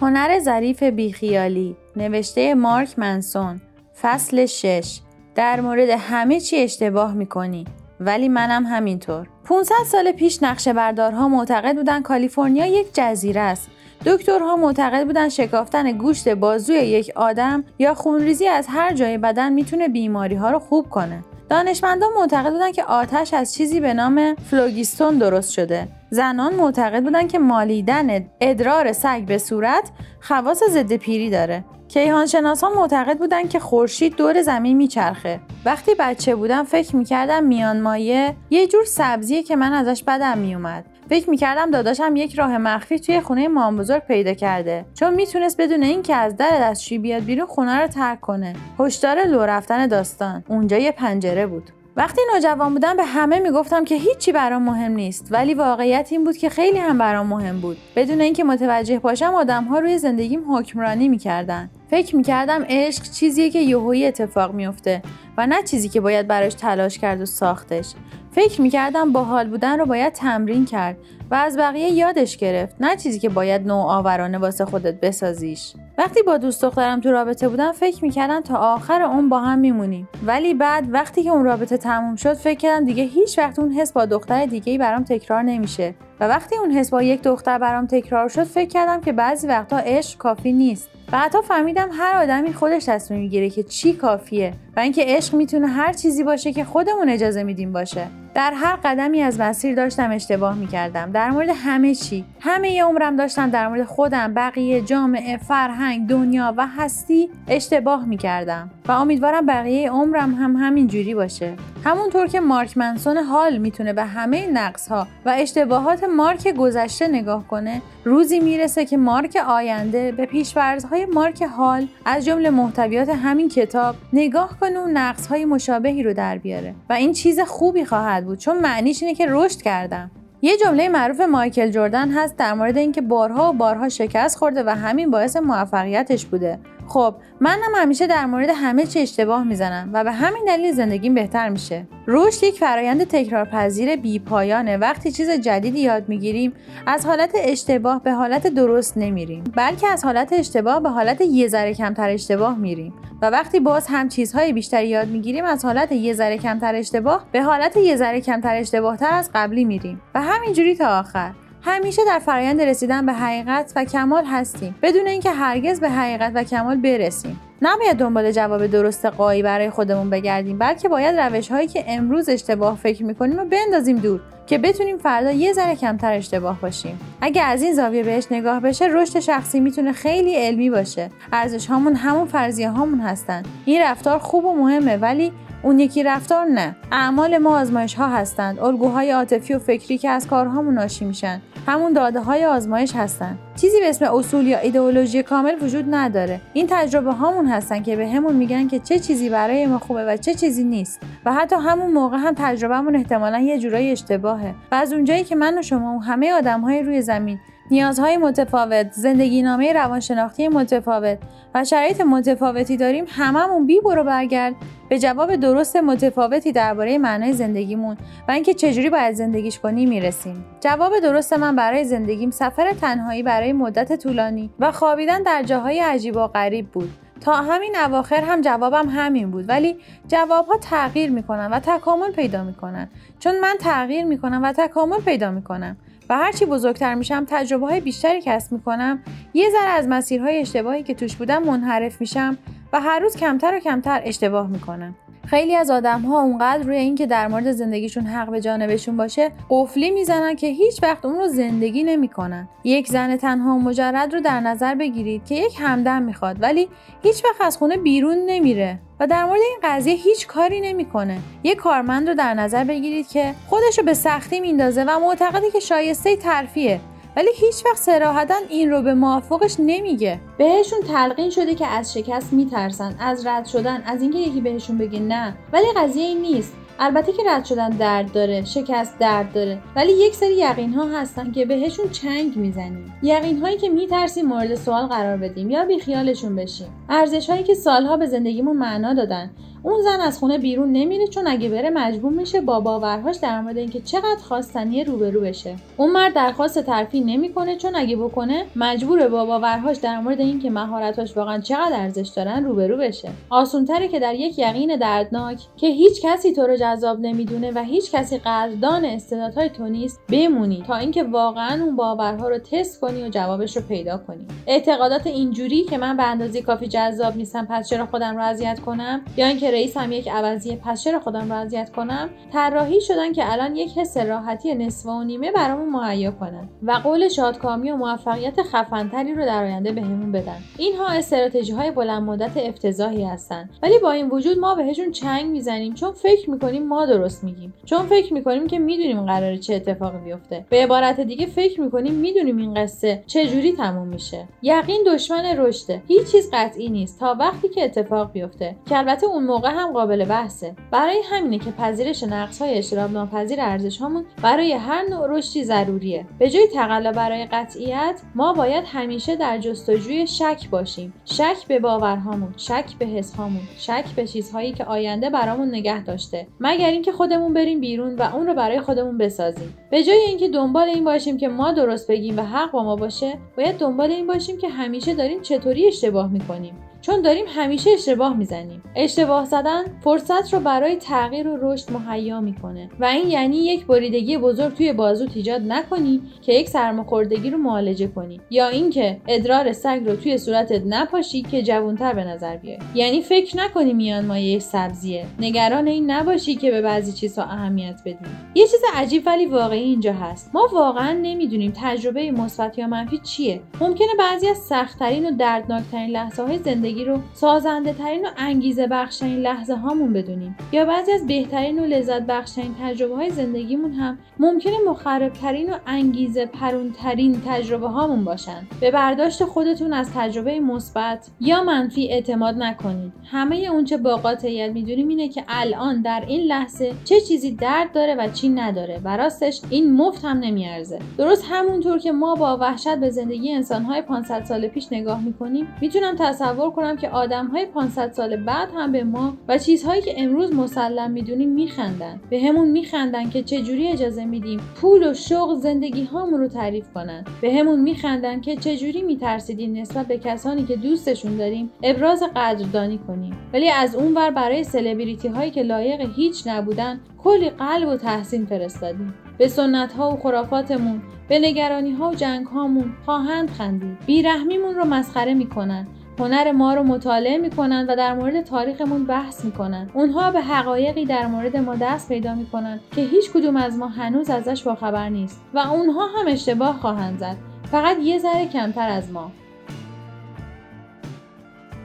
هنر ظریف بیخیالی نوشته مارک منسون فصل 6 در مورد همه چی اشتباه می‌کنی ولی منم همینطور. 500 سال پیش نقشه بردارها معتقد بودن کالیفرنیا یک جزیره است. دکترها معتقد بودن شکافتن گوشت بازوی یک آدم یا خونریزی از هر جای بدن می‌تونه بیماری ها رو خوب کنه. دانشمندان معتقد بودن که آتش از چیزی به نام فلوگیستون درست شده. زنان معتقد بودن که مالیدن ادرار سگ به صورت خواص ضد پیری داره. کیهانشناسان معتقد بودن که خورشید دور زمین میچرخه. وقتی بچه بودم فکر می‌کردم میان مایه یه جور سبزیه که من ازش بدم میومد. فکر می‌کردم داداشم یک راه مخفی توی خونه مام بزرگ پیدا کرده. چون می‌تونست بدون اینکه از در دستشویی بیاد بیرون خونه رو ترک کنه. هشدار لو رفتن داستان. اونجا یه پنجره بود. وقتی نوجوان بودم به همه می‌گفتم که هیچی برام مهم نیست ولی واقعیت این بود که خیلی هم برام مهم بود. بدون اینکه متوجه باشم آدمها روی زندگیم حکمرانی می‌کردن. فکر می‌کردم عشق چیزیه که یهویی اتفاق میفته و نه چیزی که باید براش تلاش کرد و ساختش. فکر می‌کردم با حال بودن رو باید تمرین کرد و از بقیه یادش گرفت نه چیزی که باید نوآورانه واسه خودت بسازیش. وقتی با دوست دخترم تو رابطه بودم فکر می‌کردم تا آخر اون با هم میمونیم. ولی بعد وقتی که اون رابطه تموم شد فکر کردم دیگه هیچ وقت اون حس با دختر دیگه ای برام تکرار نمیشه. و وقتی اون حس با یک دختر برام تکرار شد فکر کردم که بعضی وقتها عشق کافی نیست. و حتی فهمیدم هر آدمی خودش تصمیم می‌گیره که چی کافیه و اینکه عشق می‌تونه هر چیزی باشه که خودمون اجازه میدیم باشه. در هر قدمی از مسیر داشتم اشتباه می‌کردم. در مورد همه چی. همه ی عمرم داشتم در مورد خودم بقیه جامعه فرهنگ دنیا و هستی اشتباه می‌کردم. و امیدوارم بقیه عمرم هم همین جوری باشه. همونطور که مارک منسون حال می‌تونه به همه نقص ها و اشتباهات مارک گذشته نگاه کنه روزی می‌رسه که مارک آینده به پیشورزهای مارک حال از جمله محتویات همین کتاب نگاه کنه و نقص های مشابهی رو در بیاره. و این چیز خوبی خواهد بود چون معنیش اینه که رشد کردم. یه جمله معروف مایکل جردن هست در مورد اینکه بارها و بارها شکست خورده و همین باعث موفقیتش بوده. خب منم همیشه در مورد همه چی اشتباه می‌زنم و به همین دلیل زندگیم بهتر میشه. رشد یک فرایند تکرارپذیر بی پایانه. وقتی چیز جدیدی یاد می‌گیریم از حالت اشتباه به حالت درست نمیریم بلکه از حالت اشتباه به حالت یه ذره کمتر اشتباه میریم. و وقتی باز هم چیزهای بیشتری یاد می‌گیریم از حالت یه ذره کمتر اشتباه به حالت یه ذره کمتر اشتباه تر از قبلی میریم. و همینجوری تا آخر. همیشه در فرایند رسیدن به حقیقت و کمال هستیم. بدون اینکه هرگز به حقیقت و کمال برسیم. نباید دنبال جواب درست قایی برای خودمون بگردیم بلکه باید روش هایی که امروز اشتباه فکر می‌کنیم رو بندازیم دور که بتونیم فردا یه ذره کمتر اشتباه باشیم. اگه از این زاویه بهش نگاه بشه رشد شخصی می‌تونه خیلی علمی باشه. ارزش هامون همون فرضیه هامون هستن. این رفتار خوب و مهمه ولی اون یکی رفتار نه. اعمال ما آزمایش ها هستند. الگوهای عاطفی و فکری که از کارهامون ناشی میشن. همون داده های آزمایش هستن. چیزی به اسم اصول یا ایدئولوژی کامل وجود نداره. این تجربه هامون هستن که به همون میگن که چه چیزی برای ما خوبه و چه چیزی نیست. و حتی همون موقع هم تجربهمون احتمالا یه جورایی اشتباهه. و از اونجایی که من و شما و همه آدم های روی زمین نیازهای متفاوت، زندگی نامه روانشناختی متفاوت و شرایط متفاوتی داریم هممون بی برو برگرد به جواب درست متفاوتی درباره معنای زندگیمون و اینکه چجوری باید زندگیش کنی می‌رسیم. جواب درست من برای زندگیم سفر تنهایی برای مدت طولانی و خوابیدن در جاهای عجیب و غریب بود. تا همین اواخر هم جوابم همین بود ولی جوابها تغییر می‌کنن و تکامل پیدا می‌کنن چون من تغییر می‌کنم و تکامل پیدا می‌کنم و هرچی بزرگتر میشم تجربه های بیشتری کسب می‌کنم یه ذره از مسیرهای اشتباهی که توش بودم منحرف میشم و هر روز کمتر و کمتر اشتباه می‌کنم خیلی از آدم ها اونقدر روی اینکه در مورد زندگیشون حق به جانبشون باشه قفلی می‌زنن که هیچ وقت اون رو زندگی نمی‌کنن. یک زن تنها و مجرد رو در نظر بگیرید که یک همدم می‌خواد ولی هیچ وقت از خونه بیرون نمیره و در مورد این قضیه هیچ کاری نمی‌کنه. یک کارمند رو در نظر بگیرید که خودش رو به سختی میندازه و معتقده که شایسته ترفیه. ولی هیچ وقت سراحتا این رو به موافقش نمیگه. بهشون تلقین شده که از شکست میترسن از رد شدن از اینکه یکی بهشون بگه نه. ولی قضیه این نیست. البته که رد شدن درد داره شکست درد داره. ولی یک سری یقین ها هستن که بهشون چنگ می‌زنیم. یقین هایی که میترسیم مورد سوال قرار بدیم یا بیخیالشون بشیم. ارزش هایی که سالها به زندگیمون معنا دادن. اون زن از خونه بیرون نمیره چون اگه بره مجبور میشه با باورهاش در مورد اینکه چقدر خواستنی روبرو بشه. اون مرد درخواست ترفیع نمی‌کنه چون اگه بکنه مجبوره با باورهاش در مورد اینکه مهارتاش واقعا چقدر ارزش دارن روبرو بشه. آسونتره که در یک یقین دردناک که هیچ کسی تو رو جذاب نمی‌دونه و هیچ کسی قدردان استعدادهای تو نیست بمونی تا اینکه واقعا اون باورها رو تست کنی و جوابش رو پیدا کنی. اعتقادات اینجوری که من به اندازه کافی جذاب نیستم پس چرا خودم رو اذیت کنم؟ یا اینکه رئیسم یک عوضیه پس چرا خودم رو اذیت کنم؟ طراحی شدن که الان یک حس راحتی نصف و نیمه برامون مهیا کنن و قول شادکامی و موفقیت خفنتری رو در آینده بهمون بدن. اینها استراتژی های بلند مدت افتضاحی هستن. ولی با این وجود ما بهشون چنگ می‌زنیم چون فکر می‌کنیم ما درست میگیم. چون فکر می‌کنیم که می‌دونیم قراره چه اتفاقی بیفته. به عبارت دیگه فکر می‌کنیم می‌دونیم این قصه چه جوری تموم میشه. یقین دشمن رشده. هیچ چیز قطعی نیست. تا وقتی که اتفاق بیفته. که البته اون هم قابل بحثه. برای همینه که پذیرش نقص های اجتناب ناپذیر ارزش هامون برای هر نوع رشدی ضروریه. به جای تقلا برای قطعیت ما باید همیشه در جستجوی شک باشیم. شک به باورهامون شک به حسهامون شک به چیزهایی که آینده برامون نگه داشته. مگر اینکه خودمون بریم بیرون و اون رو برای خودمون بسازیم. به جای اینکه دنبال این باشیم که ما درست بگیم و حق با ما باشه باید دنبال این باشیم که همیشه داریم چطوری اشتباه می‌کنیم. چون داریم همیشه اشتباه می‌زنیم. اشتباه زدن فرصت رو برای تغییر و رشد مهیا می‌کنه. و این یعنی یک بریدگی بزرگ توی بازوت ایجاد نکنی که یک سرماخوردگی رو معالجه کنی. یا اینکه ادرار سگ رو توی صورتت نپاشی که جوانتر به نظر بیای. یعنی فکر نکنی میان ما یک سبزیه. نگران این نباشی که به بعضی چیزها اهمیت بدیم یه چیز عجیب ولی واقعی اینجا هست. ما واقعا نمی‌دونیم تجربه مثبت یا منفی چیه. ممکنه بعضی از سختترین و دردناکترین لحظه های زندگی زندگی رو سازنده ترین و انگیزه بخشترین لحظه هامون بدونیم. یا بعضی از بهترین و لذت بخشترین تجربه های زندگیمون هم ممکنه مخربترین و انگیزه پرونترین تجربه هامون باشن. به برداشت خودتون از تجربه مثبت یا منفی اعتماد نکنید. همه اونچه با قاطعیت می‌دونیم اینه که الان در این لحظه چه چیزی درد داره و چی نداره و راستش این مفت هم نمیارزه. درست همونطور که ما با وحشت به زندگی انسانهای 500 سال پیش نگاه می‌کنیم می‌تونم تصور کنم که آدم های 500 سال بعد هم به ما و چیزهایی که امروز مسلم می‌دونیم میخندن. به همون میخندن که چجوری اجازه میدیم پول و شغل زندگی هامون رو تعریف کنن. به همون میخندن که چجوری میترسیدیم نسبت به کسانی که دوستشون داریم ابراز قدردانی کنیم. ولی از اون ور برای سلبریتی هایی که لایق هیچ نبودن کلی قلب و تحسین فرستادیم. به سنت ها و خرافاتمون به نگرانی ها و جنگ هامون خواهند خندید. بیرحمیمون رو مسخره می‌کنن. هنر ما رو مطالعه می‌کنن و در مورد تاریخمون بحث می‌کنن. اونها به حقایقی در مورد ما دست پیدا می‌کنن که هیچ کدوم از ما هنوز ازش باخبر نیست و اونها هم اشتباه خواهند زد. فقط یه ذره کمتر از ما.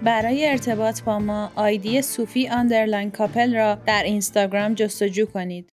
برای ارتباط با ما آیدی صوفی آندرلاین کاپل را در اینستاگرام جستجو کنید.